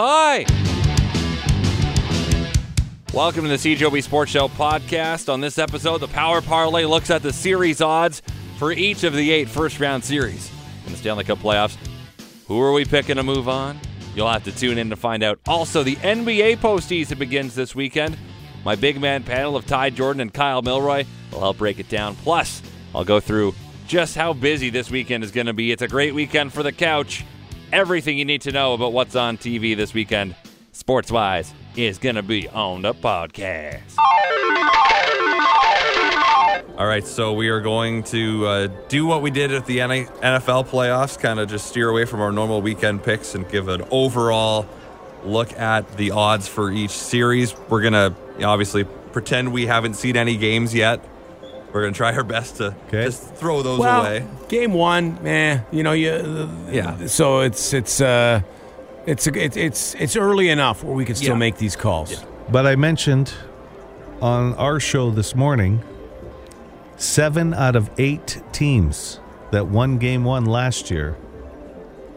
Hi. Welcome to the CJOB Sports Show podcast. On this episode, the Power Parlay looks at the series odds for each of the eight first round series in the Stanley Cup playoffs. Who are we picking to move on? You'll have to tune in to find out. Also, the NBA postseason begins this weekend. My big man panel of Ty Jordan and Kyle Milroy will help break it down. Plus, I'll go through just how busy this weekend is going to be. It's a great weekend for the couch. Everything you need to know about what's on TV this weekend, sports wise, is going to be on the podcast. All right, so we are going to uh, do what we did at the NFL playoffs, kind of just steer away from our normal weekend picks and give an overall look at the odds for each series. We're going to obviously pretend we haven't seen any games yet. We're going to try our best to Okay. just throw those well, away. game one, eh? You know, you Yeah. So it's it's uh, it's it's it's it's early enough where we can still Yeah. make these calls. But I mentioned on our show this morning seven out of eight teams that won game one last year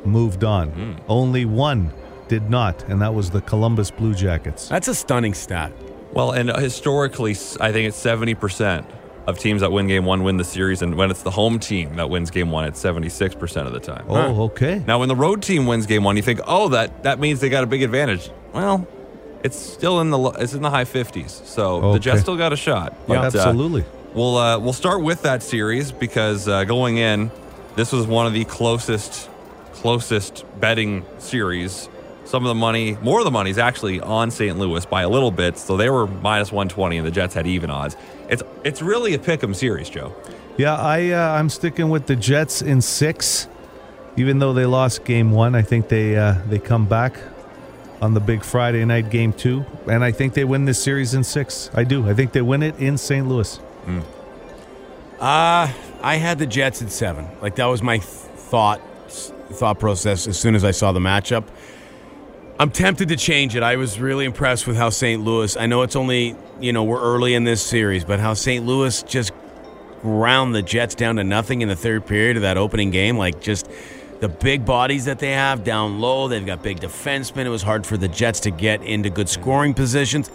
moved on. Hmm. Only one did not, and that was the Columbus Blue Jackets. That's a stunning stat. Well, and historically, I think it's seventy percent of teams that win game one win the series, and when it's the home team that wins game one, it's seventy six percent of the time. Oh, okay. Now, when the road team wins game one, you think, oh, that that means they got a big advantage. Well, it's still in the it's in the high fifties, so the Okay. Jets still got a shot. But, uh, Absolutely. We'll uh, we'll start with that series because uh, going in, this was one of the closest closest betting series. Some of the money, more of the money, is actually on St. Louis by a little bit. So they were minus one twenty, and the Jets had even odds. It's it's really a pick 'em series, Joe. Yeah, I uh, I'm sticking with the Jets in six, even though they lost game one. I think they uh, they come back on the big Friday night game two, and I think they win this series in six. I do. I think they win it in St. Louis. Uh I had the Jets at seven. Like that was my th- thought thought process as soon as I saw the matchup. I'm tempted to change it. I was really impressed with how St. Louis. I know it's only you know we're early in this series, but how St. Louis just ground the Jets down to nothing in the third period of that opening game. Like just the big bodies that they have down low. They've got big defensemen. It was hard for the Jets to get into good scoring positions.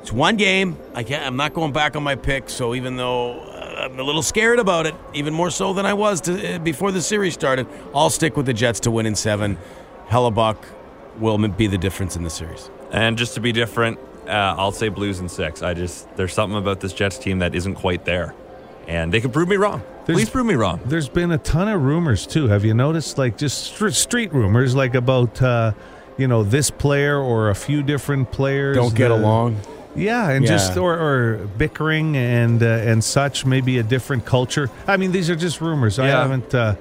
It's one game. I can't. I'm not going back on my pick. So even though uh, I'm a little scared about it, even more so than I was to, uh, before the series started, I'll stick with the Jets to win in seven. Hellebuyck will m- be the difference in the series. And just to be different, uh, I'll say Blues in six. I just there's something about this Jets team that isn't quite there, and they can prove me wrong. There's- Please prove me wrong. There's been a ton of rumors too. Have you noticed? Like just str- street rumors, like about uh, you know this player or a few different players Don't get uh, along. Yeah, and Yeah. just or, or bickering and uh, and such. Maybe a different culture. I mean, these are just rumors. I haven't. Uh,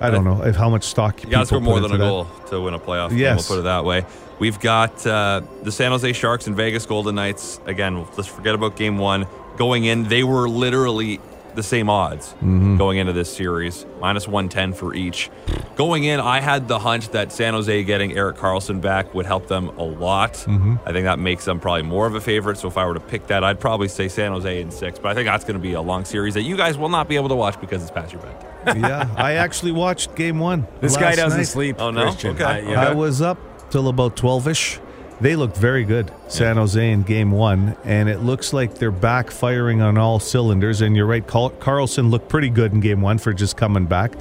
I don't know if how much stock You got to score more than a that. goal to win a playoff game. Yes. We'll put it that way. We've got uh, the San Jose Sharks and Vegas Golden Knights. Again, let's forget about game one. Going in, they were literally the same odds Mm-hmm. going into this series, minus 110 for each. Going in, I had the hunch that San Jose getting Erik Karlsson back would help them a lot. Mm-hmm. I think that makes them probably more of a favorite. So if I were to pick that, I'd probably say San Jose in six. But I think that's going to be a long series that you guys will not be able to watch because it's past your bedtime. yeah, I actually watched game one. This guy doesn't night. sleep. Oh, no? Christian. Okay. I- yeah. I was up till about twelve ish. They looked very good, San Jose in game one, and it looks like they're back firing on all cylinders. And you're right, Carl- Karlsson looked pretty good in game one for just coming back.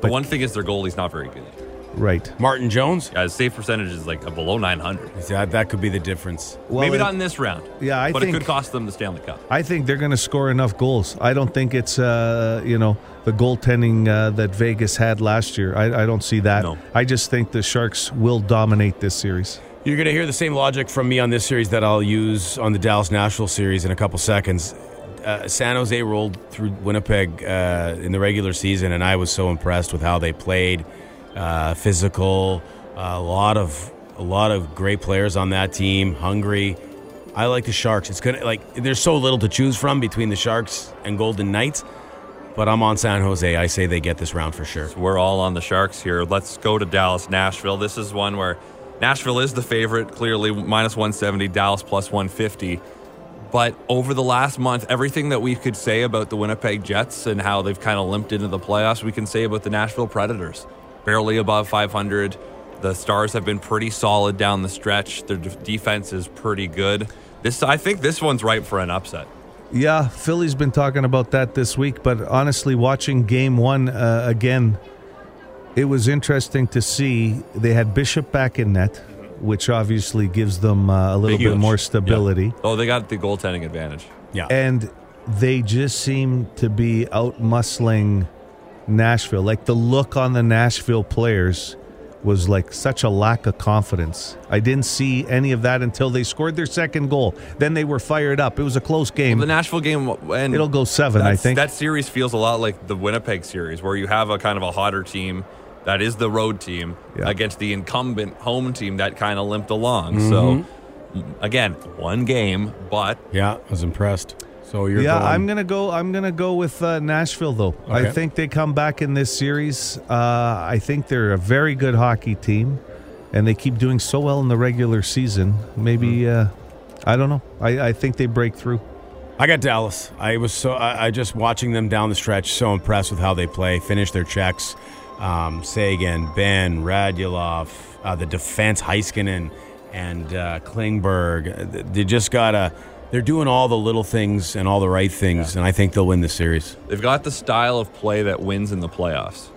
But one thing is their goalie's not very good. Right. Martin Jones. Yeah, his save percentage is like below 900. That, that could be the difference. Well, Maybe it- not in this round. Yeah, I but think- it could cost them the Stanley Cup. I think they're going to score enough goals. I don't think it's uh, you know the goaltending uh, that Vegas had last year. I, I don't see that. No. I just think the Sharks will dominate this series. You're going to hear the same logic from me on this series that I'll use on the Dallas Nashville series in a couple seconds. Uh, San Jose rolled through Winnipeg uh, in the regular season, and I was so impressed with how they played. Uh, physical, a lot of a lot of great players on that team. Hungry. I like the Sharks. It's gonna like there's so little to choose from between the Sharks and Golden Knights, but I'm on San Jose. I say they get this round for sure. We're all on the Sharks here. Let's go to Dallas, Nashville. This is one where Nashville is the favorite, clearly minus 170, Dallas plus 150. But over the last month, everything that we could say about the Winnipeg Jets and how they've kind of limped into the playoffs, we can say about the Nashville Predators. Barely above 500. The Stars have been pretty solid down the stretch. Their de- defense is pretty good. This, I think, this one's ripe for an upset. Yeah, Philly's been talking about that this week, but honestly, watching game one uh, again, it was interesting to see they had Bishop back in net, which obviously gives them uh, a little bit more Yeah. stability. Oh, they got the goaltending advantage. Yeah. and they just seem to be out muscling Nashville. Like the look on the Nashville players was like such a lack of confidence. I didn't see any of that until they scored their second goal. Then they were fired up. It was a close game. The Nashville game, and It'll go seven, I think. That series feels a lot like the Winnipeg series, where you have a kind of a hotter team that is the road team Yeah. against the incumbent home team that kind of limped along. Mm-hmm. So, again, one game, but yeah, I was impressed. So you're yeah, going, I'm gonna go. I'm gonna go with uh, Nashville though. I think they come back in this series. Uh, I think they're a very good hockey team, and they keep doing so well in the regular season. Maybe uh, I don't know. I, I think they break through. I got Dallas. I was so I, I just watching them down the stretch. So impressed with how they play, finish their checks. Um, Seguin, Benn, Radulov, uh, the defense, Heiskanen, and uh, Klingberg. They just gotta. They're doing all the little things and all the right things, and I think they'll win the series. they've got the style of play that wins in the playoffs.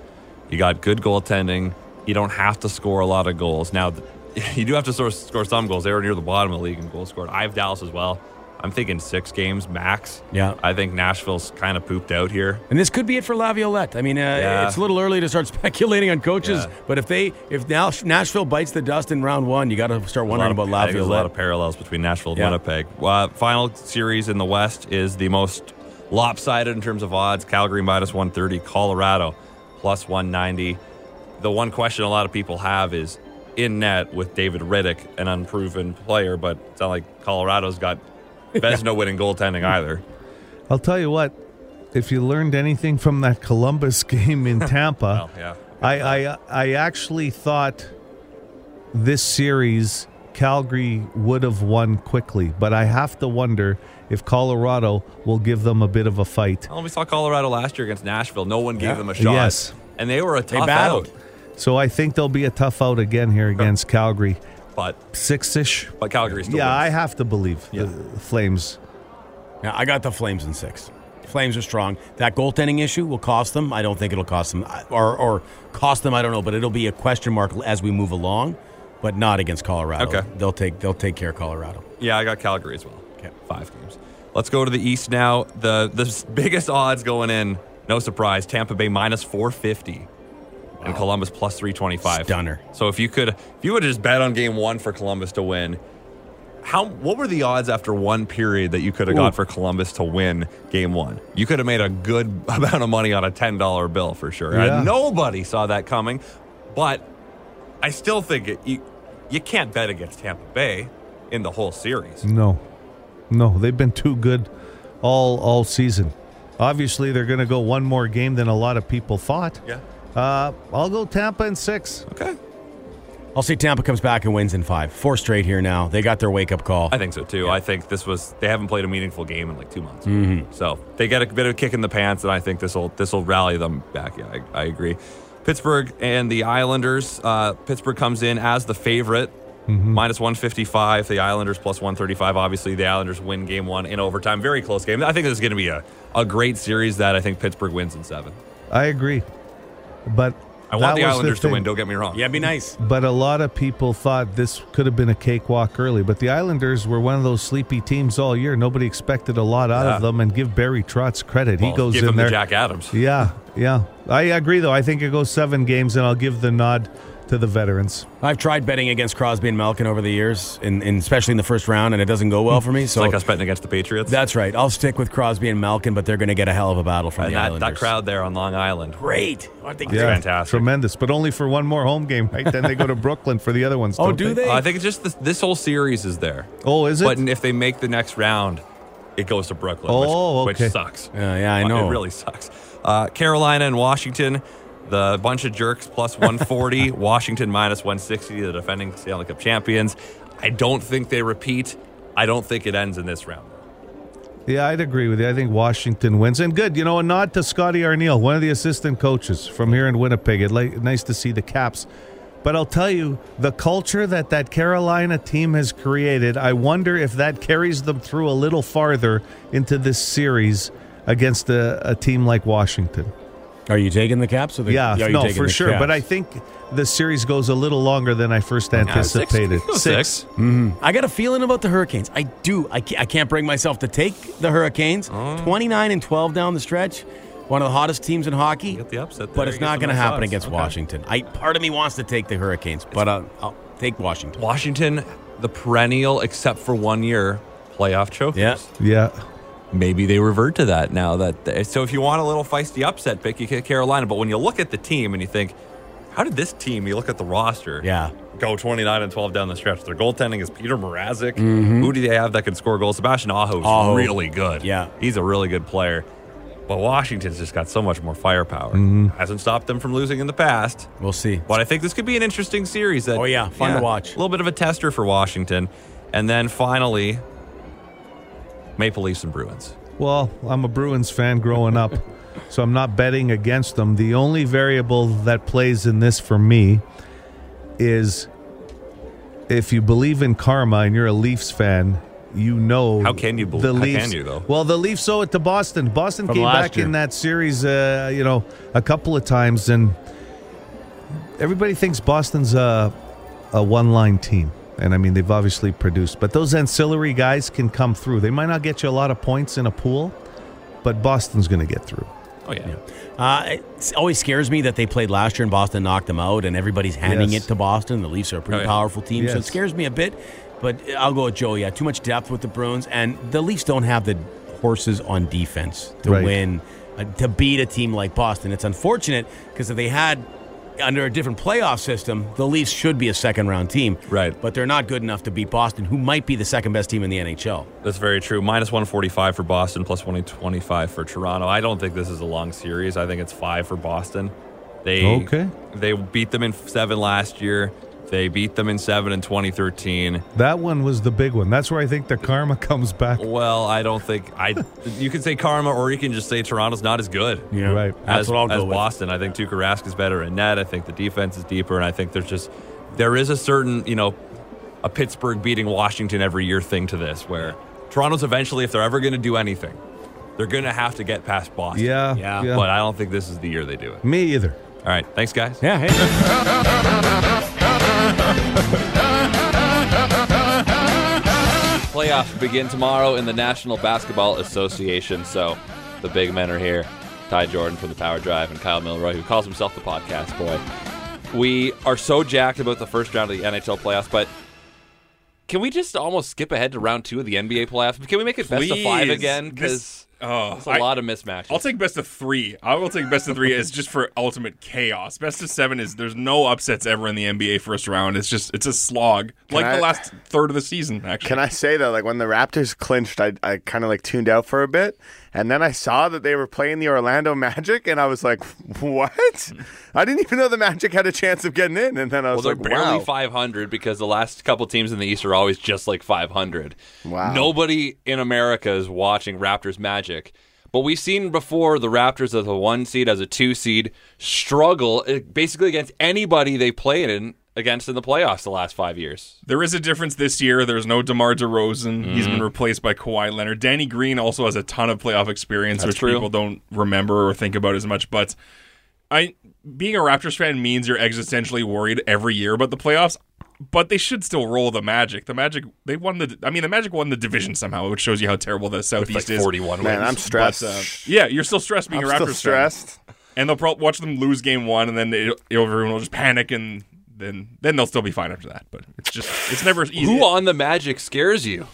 You got good goaltending. You don't have to score a lot of goals. Now, you do have to sort of score some goals. They were near the bottom of the league in goals scored. I have Dallas as well. I'm thinking six games max. Yeah. I think Nashville's kind of pooped out here. And this could be it for Laviolette. I mean, uh, Yeah. it's a little early to start speculating on coaches, Yeah. but if they if now Nashville bites the dust in round one, you got to start wondering about I think There's a lot of parallels between Nashville and Yeah. Winnipeg. Uh, final series in the West is the most lopsided in terms of odds. Calgary minus 130, Colorado plus 190. The one question a lot of people have is in net with David Rittich, an unproven player, but it's not like Colorado's got Vezina winning goaltending either. I'll tell you what. If you learned anything from that Columbus game in Tampa, Well, yeah. I, I I actually thought this series Calgary would have won quickly, but I have to wonder if Colorado will give them a bit of a fight. Well, we saw Colorado last year against Nashville. No one gave Yeah. them a shot. Yes. And they were a They tough battled. out. So I think there'll be a tough out again here against Calgary. But Six ish. but Calgary still Yeah, I have to believe Yeah. the Flames. Yeah, I got the Flames in six. Flames are strong. That goaltending issue will cost them. I don't think it'll cost them, or or cost them. I don't know, but it'll be a question mark as we move along. But not against Colorado. Okay. they'll take they'll take care of Colorado. Yeah, I got Calgary as well. Okay. Five games. Let's go to the East now. The the biggest odds going in, no surprise, Tampa Bay minus 450 and Columbus plus 325. Stunner. So if you could if you would just bet on game 1 for Columbus to win, how what were the odds after one period that you could have got for Columbus to win game 1? You could have made a good amount of money on a $10 bill for sure. Uh, yeah. Nobody saw that coming. But I still think it, you you can't bet against Tampa Bay in the whole series. No, no, they've been too good all all season. Obviously, they're going to go one more game than a lot of people thought. Yeah. Uh, I'll go Tampa in six. Okay. I'll see Tampa comes back and wins in five. Four straight here now. They got their wake up call. I think so too. I think this was they haven't played a meaningful game in like two months, so they get a bit of a kick in the pants, and I think this will this will rally them back. Yeah, I, I agree. Pittsburgh and the Islanders. Uh, Pittsburgh comes in as the favorite, minus one fifty five. The Islanders plus one thirty five. Obviously, the Islanders win game one in overtime. Very close game. I think this is going to be a, a great series that I think Pittsburgh wins in seven. I agree, but I want the was Islanders to win. Don't get me wrong. yeah, be nice. But a lot of people thought this could have been a cakewalk early. But the Islanders were one of those sleepy teams all year. Nobody expected a lot out Yeah. of them. And give Barry Trotz credit. he goes give in him there. the Jack Adams. Yeah, yeah. I agree, though. I think it goes seven games, and I'll give the nod to the veterans. I've tried betting against Crosby and Malkin over the years, in, in, especially in the first round, and it doesn't go well for me. So It's So like us betting against the Patriots. that's right. I'll stick with Crosby and Malkin, but they're going to get a hell of a battle from and the that, Islanders. that crowd there on Long Island. great. I think Yeah. fantastic. Tremendous, but only for one more home game, right? then they go to Brooklyn for the other ones. Oh, don't do they? Uh, I think it's just this, this whole series is there. Oh, is it? But if they make the next round, it goes to Brooklyn, Oh, which, okay. which sucks. Yeah, yeah, I know. It really sucks. Uh, Carolina and Washington, the bunch of jerks plus 140, Washington minus 160, the defending Stanley Cup champions. I don't think they repeat. I don't think it ends in this round. yeah, I'd agree with you. I think Washington wins, and good. You know, a nod to Scotty Arniel, one of the assistant coaches from here in Winnipeg. It like nice to see the Caps But I'll tell you, the culture that that Carolina team has created, I wonder if that carries them through a little farther into this series against a, a team like Washington. Are you taking the Caps? Or the, Yeah, are you no, for the sure. But I think the series goes a little longer than I first anticipated. Six. Six. I got a feeling about the Hurricanes. I do. I can't, I can't bring myself to take the Hurricanes. Oh. 29 and 12 down the stretch. One of the hottest teams in hockey. Get the upset But it's not going to happen odds. against Okay. Washington. I Part of me wants to take the Hurricanes, but uh, I'll take Washington. Washington, the perennial, except for one year, playoff chokers. Yeah. Yeah. Maybe they revert to that now. That so if you want a little feisty upset pick, you get Carolina. But when you look at the team and you think, how did this team? You look at the roster. Yeah. Go 29 and 12 down the stretch. Their goaltending is Petr Mrazek. Mm-hmm. Who do they have that can score goals? Sebastian Aho is really good. Yeah. He's a really good player. But Washington's just got so much more firepower. Mm-hmm. Hasn't stopped them from losing in the past. We'll see. But I think this could be an interesting series. That, Oh, yeah. Fun to watch. A little bit of a tester for Washington. And then finally, Maple Leafs and Bruins. Well, I'm a Bruins fan growing up, so I'm not betting against them. The only variable that plays in this for me is if you believe in karma and you're a Leafs fan, you know How can you believe- the how Leafs? can you, though? Well, the Leafs owe it to Boston. Boston From came back year. in that series, uh, you know, a couple of times, and everybody thinks Boston's a a one line team. And I mean, they've obviously produced, but those ancillary guys can come through. They might not get you a lot of points in a pool, but Boston's going to get through. Oh, yeah. Uh, it always scares me that they played last year and Boston knocked them out, and everybody's handing Yes. it to Boston. The Leafs are a pretty Oh, yeah. powerful team, so it scares me a bit. But I'll go with Joe. Yeah, too much depth with the Bruins, and the Leafs don't have the horses on defense to Right. win, uh, to beat a team like Boston. It's unfortunate because if they had under a different playoff system, the Leafs should be a second round team. Right. But they're not good enough to beat Boston, who might be the second best team in the NHL. That's very true. Minus 145 for Boston, plus 125 for Toronto. I don't think this is a long series. I think it's five for Boston. They Okay. They beat them in seven last year. They beat them in seven in 2013. That one was the big one. That's where I think the karma comes back. Well, I don't think I. you can say karma, or you can just say Toronto's not as good. Yeah, Right. That's as, what I'll go as with. Boston. I think Tuukka Rask is better in net. I think the defense is deeper, and I think there's just there is a certain you know a Pittsburgh beating Washington every year thing to this, where Toronto's eventually, if they're ever going to do anything, they're going to have to get past Boston. Yeah, Yeah. yeah. But I don't think this is the year they do it. Me either. All right, thanks, guys. Yeah, hey. Playoffs begin tomorrow in the National Basketball Association. So the big men are here. Ty Jordan from the Power Drive and Kyle Milroy, who calls himself the podcast boy. We are so jacked about the first round of the NHL playoffs, but can we just almost skip ahead to round two of the NBA playoffs? Can we make it best of five again? Because Oh, it's a I- lot of mismatches. I'll take best of three. I will take best of three as just for ultimate chaos. Best of seven is there's no upsets ever in the NBA first round. It's just it's a slog, like I- the last third of the season. Actually, Can I say though, like when the Raptors clinched, I, I kind of like tuned out for a bit, and then I saw that they were playing the Orlando Magic, and I was like, "What? I didn't even know the Magic had a chance of getting in." And then I Well, was they're like, barely "Wow, 500 because the last couple teams in the East are always just like 500. Wow. Nobody in America is watching Raptors Magic. But we've seen before the Raptors as a one seed, as a two seed, struggle eh, basically against anybody they played in against in the playoffs the last five years. there is a difference this year. There's no DeMar DeRozan. He's Mm-hmm. been replaced by Kawhi Leonard. Danny Green also has a ton of playoff experience, That's which true. people don't remember or think about as much. But I, being a Raptors fan means you're existentially worried every year about the playoffs. But they should still roll the Magic. The Magic, they won the. I mean, the Magic won the division somehow, which shows you how terrible the Southeast Like is. 41 man, wins. I'm stressed. But, uh, yeah, you're still stressed being I'm a Raptors still fan. stressed." and they'll probably watch them lose game one, and then it, everyone will just panic, and then then they'll still be fine after that. But it's just it's never easy. Who on the Magic scares you?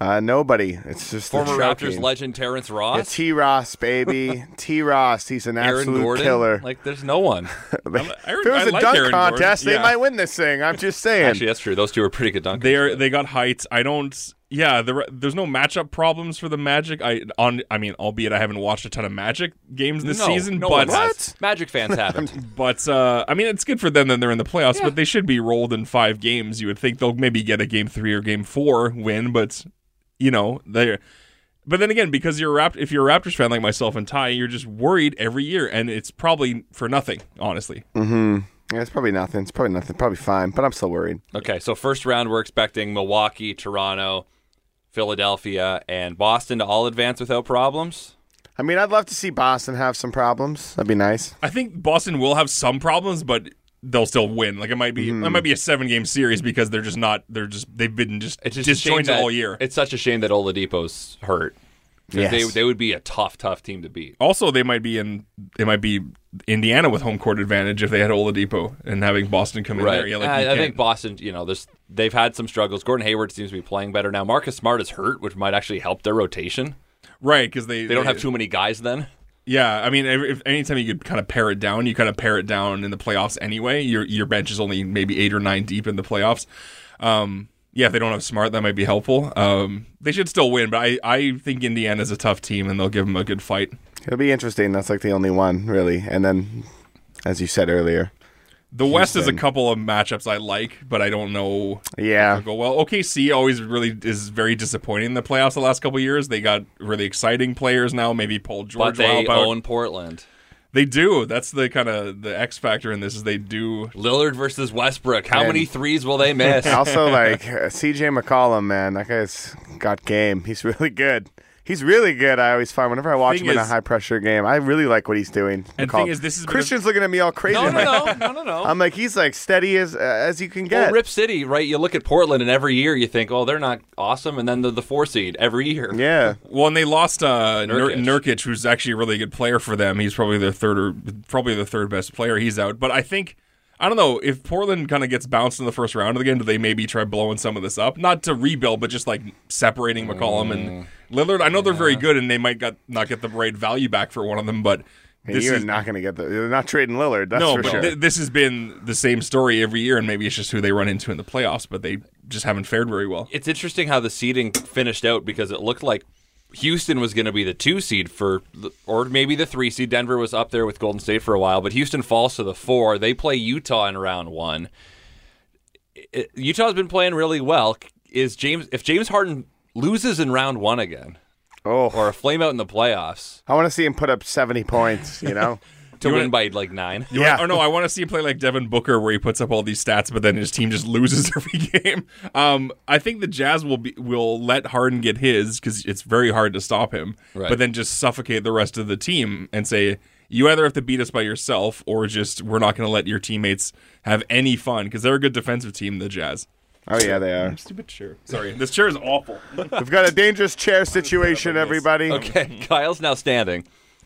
Uh, nobody. It's just the Former Raptors choking. legend Terrence Yeah, Ross? T. Ross, baby, T. Ross. He's an Aaron absolute Gordon? killer. Like, there's no one. I- if it was I a like dunk Aaron contest, Gordon. they Yeah. might win this thing. I'm just saying. Actually, that's true. Those two are pretty good dunkers. They are but- they got heights. I don't. Yeah, there, there's no matchup problems for the Magic. I on. I mean, albeit I haven't watched a ton of Magic games this no, season, no but one has. Magic fans haven't. but uh, I mean, it's good for them that they're in the playoffs. But they should be rolled in five games. You would think they'll maybe get a game three or game four win, but you know they. But then again, because you're a Rapt- if you're a Raptors fan like myself and Ty, you're just worried every year, and it's probably for nothing, honestly. Mhm. Yeah, it's probably nothing. It's probably nothing. Probably fine, but I'm still worried. Okay, so first round we're expecting Milwaukee, Toronto, Philadelphia, and Boston to all advance without problems. I mean, I'd love to see Boston have some problems. That'd be nice. I think Boston will have some problems, but they'll still win. Like it might be, Mm-hmm. it might be a seven game series because they're just not. They're just they've been just, It's just disjointed all year. It's such a shame that Oladipo's hurt. 'Cause Yes. They, they would be a tough, tough team to beat. Also, they might be in. It might be Indiana with home court advantage if they had Oladipo and having Boston come in there. Yeah, like I, I think Boston, you know, there's, they've had some struggles. Gordon Hayward seems to be playing better now. Marcus Smart is hurt, which might actually help their rotation. right because they They don't have too many guys then. Yeah, I mean, if, if anytime you could kind of pare it down, you kind of pare it down in the playoffs anyway. Your your bench is only maybe eight or nine deep in the playoffs. Um, yeah, if they don't have smart, that might be helpful. Um, they should still win, but I, I think Indiana's a tough team and they'll give them a good fight. It'll be interesting. That's like the only one, really. And then, as you said earlier, The West is a couple of matchups I like, but I don't know yeah, go well. OKC always really is very disappointing in the playoffs the last couple of years. They got really exciting players now. Maybe Paul George, But George. they out. own Portland. They do. That's the kind of the X factor in this is they do. Lillard versus Westbrook. How And- many threes will they miss? also like uh, CJ McCollum, man, that guy's got game. He's really good. He's really good. I always find whenever I watch Thing him in a is- high pressure game, I really like what he's doing. And McCollum. thing is, this has been a- Christian's looking at me all crazy. no, no, no, no, no, no. I'm like he's like steady as uh, as you can get. well. Rip City, right? You look at Portland, and every year you think, oh, they're not awesome, and then they're the four seed every year. yeah, Well, and they lost uh, Nur- Nurkic. Nurkic, who's actually a really good player for them. He's probably their third or probably the third best player. He's out, but I think I don't know if Portland kind of gets bounced in the first round of the game. Do they maybe try blowing some of this up? Not to rebuild, but just like separating McCollum and mm. Lillard. I know they're very good, and they might got, not get the right value back for one of them, but And this you're is not going to get the. They're not trading Lillard. That's no. for But sure. th- this has been the same story every year, and maybe it's just who they run into in the playoffs, but they just haven't fared very well. It's interesting how the seeding finished out because it looked like Houston was going to be the two seed for, or maybe the three seed. Denver was up there with Golden State for a while, but Houston falls to the four. They play Utah in round one. It- Utah's been playing really well. Is James if James Harden loses in round one again, oh, or a flame out in the playoffs I want to see him put up 70 points. You know. to win wanna- by like nine? Yeah. want- or no, I want to see him play like Devin Booker, where he puts up all these stats, but then his team just loses every game. Um, I think the Jazz will be will let Harden get his because it's very hard to stop him, Right. but then just suffocate the rest of the team and say you either have to beat us by yourself or just we're not going to let your teammates have any fun because they're a good defensive team, the Jazz. Oh yeah, they are. Stupid chair. Sorry, this chair is awful. We've got a dangerous chair situation, everybody. Okay, Kyle's now standing.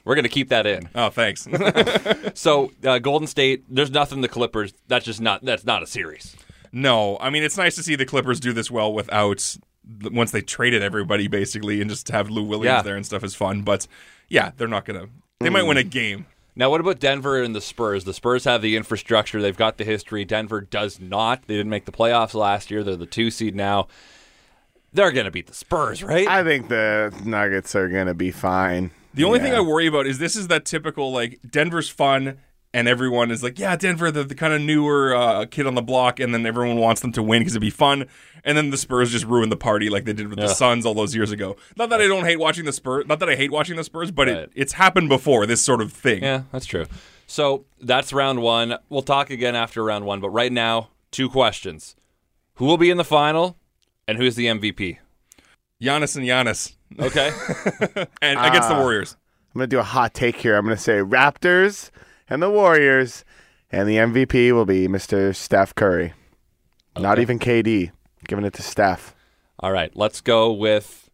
We're going to keep that in. oh, thanks. So uh, Golden State, there's nothing the Clippers. That's just not. That's not a series. No, I mean it's nice to see the Clippers do this well without once they traded everybody basically and just have Lou Williams Yeah. there and stuff is fun. But yeah, they're not gonna. They might win a game. Now, what about Denver and the Spurs? The Spurs have the infrastructure, they've got the history. Denver does not. They didn't make the playoffs last year. They're the two seed now. They're going to beat the Spurs, right? I think the Nuggets are going to be fine. The only thing I worry about is this is that typical like Denver's fun and everyone is like, yeah, Denver, the, the kind of newer uh, kid on the block, and then everyone wants them to win because it'd be fun. And then the Spurs just ruin the party like they did with the Suns all those years ago. Not that I don't hate watching the Spurs, not that I hate watching the Spurs, but Right. it, it's happened before. This sort of thing. yeah, that's true. So that's round one. We'll talk again after round one. But right now, two questions: Who will be in the final, and who's the MVP? Giannis and Giannis, Okay. and against the Ah. Warriors. I'm going to do a hot take here. I'm going to say Raptors and the Warriors, and the MVP will be Mr. Steph Curry. Not Okay. even KD. Giving it to Steph. All right, let's go with.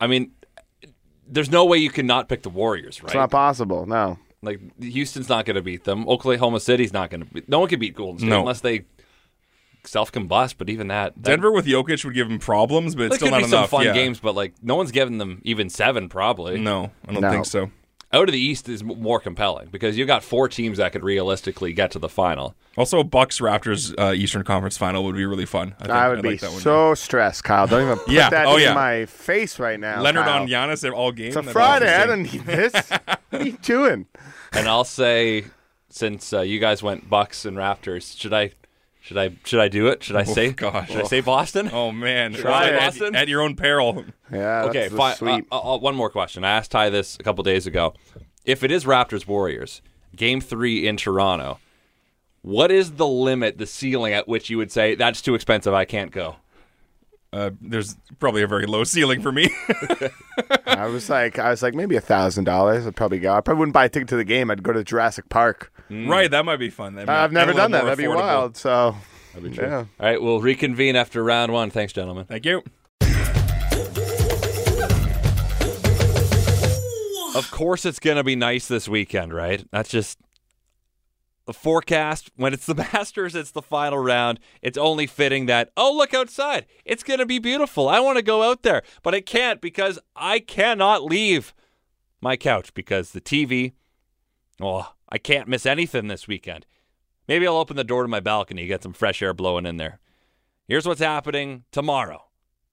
I mean, there's no way you can not pick the Warriors, right? It's not possible. No. Like Houston's not going to beat them. Oklahoma City's not going to. beat No one can beat Golden State No. unless they self combust. But even that, that Denver with Jokic would give him problems, but it's still could not be some enough. fun yeah. games, but like no one's giving them even seven. Probably No, I don't No. think so. out of the East is more compelling because you've got four teams that could realistically get to the final. Also, Bucks Raptors uh, Eastern Conference Final would be really fun. I, think, I would I'd be like that one. so stressed, Kyle. Don't even put Yeah. that Oh, in yeah. my face right now. Leonard Kyle. on Giannis all game. It's a That'd Friday. I don't need this. what are you doing? And I'll say, since uh, you guys went Bucks and Raptors, should I, should I, should I do it? Should I say? gosh. Should I say Boston? Oh man, Try at, it. Boston? at your own peril. Yeah. okay, That's fine. Sweet. Uh, uh, one more question. I asked Ty this a couple days ago. If it is Raptors Warriors, Game Three in Toronto, What is the limit, the ceiling at which you would say that's too expensive? I can't go. Uh, there's probably a very low ceiling for me. I was like, I was like, maybe a thousand dollars. I'd probably go. I probably wouldn't buy a ticket to the game. I'd go to Jurassic Park. Mm. Right, that might be fun. That'd be- I've never done that. That'd more be wild. So, be yeah. All right, we'll reconvene after round one. Thanks, gentlemen. Thank you. Of course, it's going to be nice this weekend, right? That's just the forecast. When it's the Masters, it's the final round. It's only fitting that, oh, look outside. It's going to be beautiful. I want to go out there, but I can't because I cannot leave my couch because the TV, oh, I can't miss anything this weekend. Maybe I'll open the door to my balcony, get some fresh air blowing in there. Here's what's happening tomorrow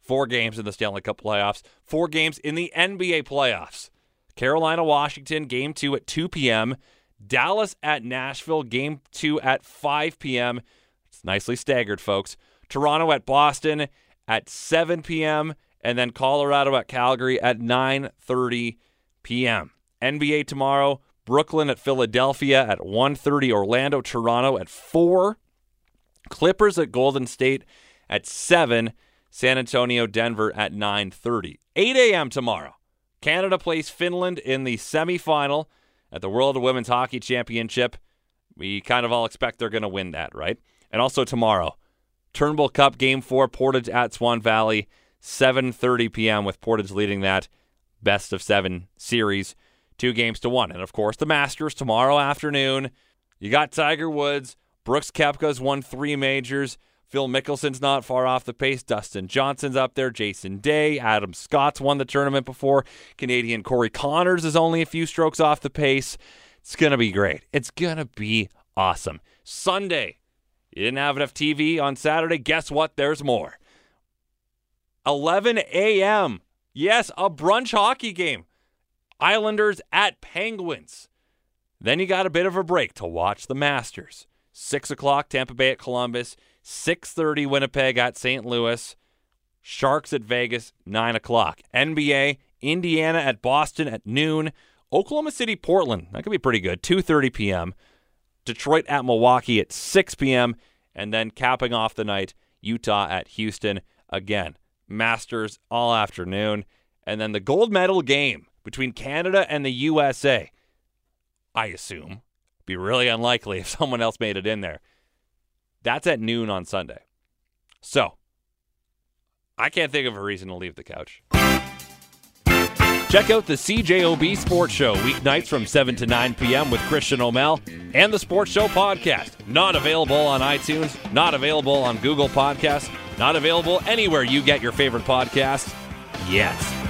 four games in the Stanley Cup playoffs, four games in the NBA playoffs. Carolina, Washington, game two at 2 p.m. Dallas at Nashville, game two at 5 p.m. It's nicely staggered, folks. Toronto at Boston at 7 p.m. and then Colorado at Calgary at 9:30 p.m. NBA tomorrow, Brooklyn at Philadelphia at 1:30, Orlando, Toronto at 4, Clippers at Golden State at 7, San Antonio, Denver at 9:30. 8 a.m. tomorrow. Canada plays Finland in the semifinal at the World Women's Hockey Championship. We kind of all expect they're going to win that, right? And also tomorrow, Turnbull Cup Game 4, Portage at Swan Valley, 7.30 p.m. with Portage leading that best of seven series, two games to one. And, of course, the Masters tomorrow afternoon. You got Tiger Woods. Brooks Koepka's won three majors. Phil Mickelson's not far off the pace. Dustin Johnson's up there. Jason Day. Adam Scott's won the tournament before. Canadian Corey Conners is only a few strokes off the pace. It's going to be great. It's going to be awesome. Sunday, you didn't have enough TV on Saturday. Guess what? There's more. 11 a.m. Yes, a brunch hockey game. Islanders at Penguins. Then you got a bit of a break to watch the Masters. 6 o'clock, Tampa Bay at Columbus. 6.30, Winnipeg at St. Louis. Sharks at Vegas, 9 o'clock. NBA, Indiana at Boston at noon. Oklahoma City, Portland. That could be pretty good. 2.30 p.m. Detroit at Milwaukee at 6 p.m. And then capping off the night, Utah at Houston. Again, Masters all afternoon. And then the gold medal game between Canada and the USA. I assume. Be really unlikely if someone else made it in there. That's at noon on Sunday. So, I can't think of a reason to leave the couch. Check out the CJOB Sports Show weeknights from 7 to 9 p.m. with Christian O'Mel and the Sports Show podcast. Not available on iTunes, not available on Google Podcasts, not available anywhere you get your favorite podcasts yet.